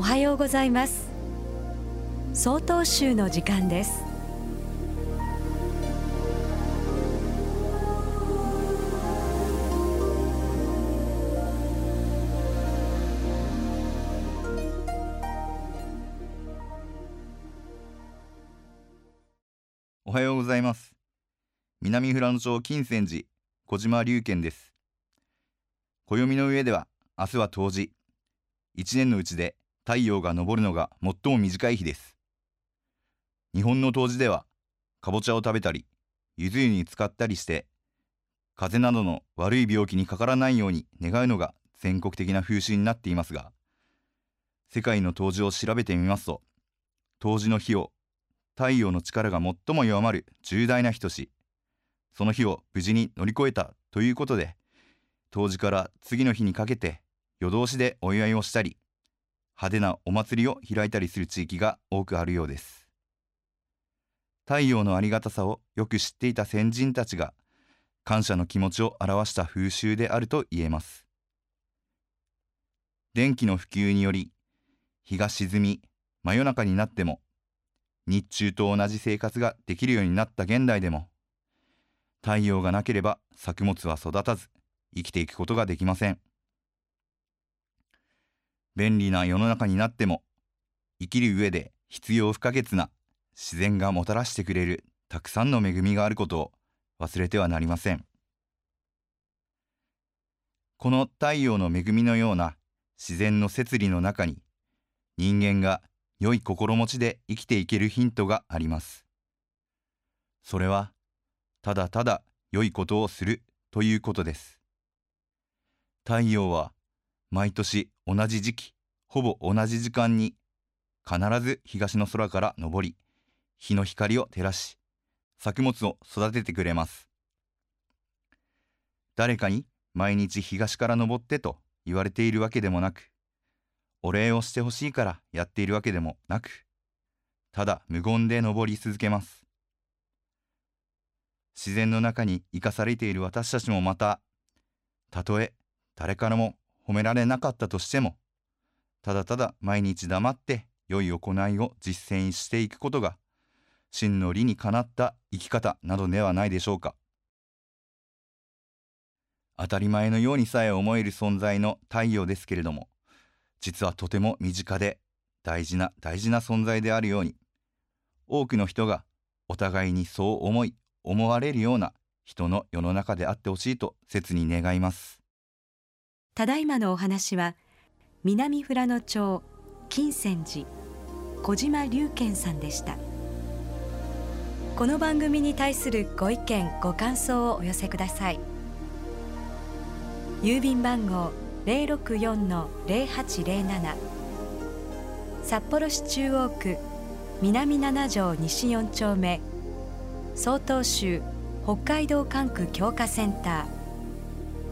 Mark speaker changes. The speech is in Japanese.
Speaker 1: おはようございます。総統集の時間です。
Speaker 2: おはようございます。南富良野町金泉寺小島龍賢です。暦の上では明日は冬至。一年のうちで太陽が昇るのが最も短い日です。日本の冬至ではかぼちゃを食べたりゆず湯に浸かったりして風邪などの悪い病気にかからないように願うのが全国的な風習になっていますが世界の冬至を調べてみますと冬至の日を太陽の力が最も弱まる重大な日としその日を無事に乗り越えたということで冬至から次の日にかけて夜通しでお祝いをしたり派手なお祭りを開いたりする地域が多くあるようです。太陽のありがたさをよく知っていた先人たちが感謝の気持ちを表した風習であると言えます。電気の普及により日が沈み真夜中になっても日中と同じ生活ができるようになった現代でも太陽がなければ作物は育たず生きていくことができません。便利な世の中になっても生きる上で必要不可欠な自然がもたらしてくれるたくさんの恵みがあることを忘れてはなりません。この太陽の恵みのような自然の摂理の中に人間が良い心持ちで生きていけるヒントがあります。それはただただ良いことをするということです。太陽は毎年同じ時期ほぼ同じ時間に必ず東の空から昇り日の光を照らし作物を育ててくれます。誰かに毎日東から昇ってと言われているわけでもなくお礼をしてほしいからやっているわけでもなくただ無言で昇り続けます。自然の中に生かされている私たちもまたたとえ誰からも褒められなかったとしてもただただ毎日黙って良い行いを実践していくことが真の理にかなった生き方などではないでしょうか。当たり前のようにさえ思える存在の太陽ですけれども実はとても身近で大事な大事な存在であるように多くの人がお互いにそう思い思われるような人の世の中であってほしいと切に願います。
Speaker 1: ただいまのお話は南富良野町金泉寺小島龍賢さんでした。この番組に対するご意見ご感想をお寄せください。郵便番号064-0807札幌市中央区南七条西4丁目。曹洞州北海道管区強化センター。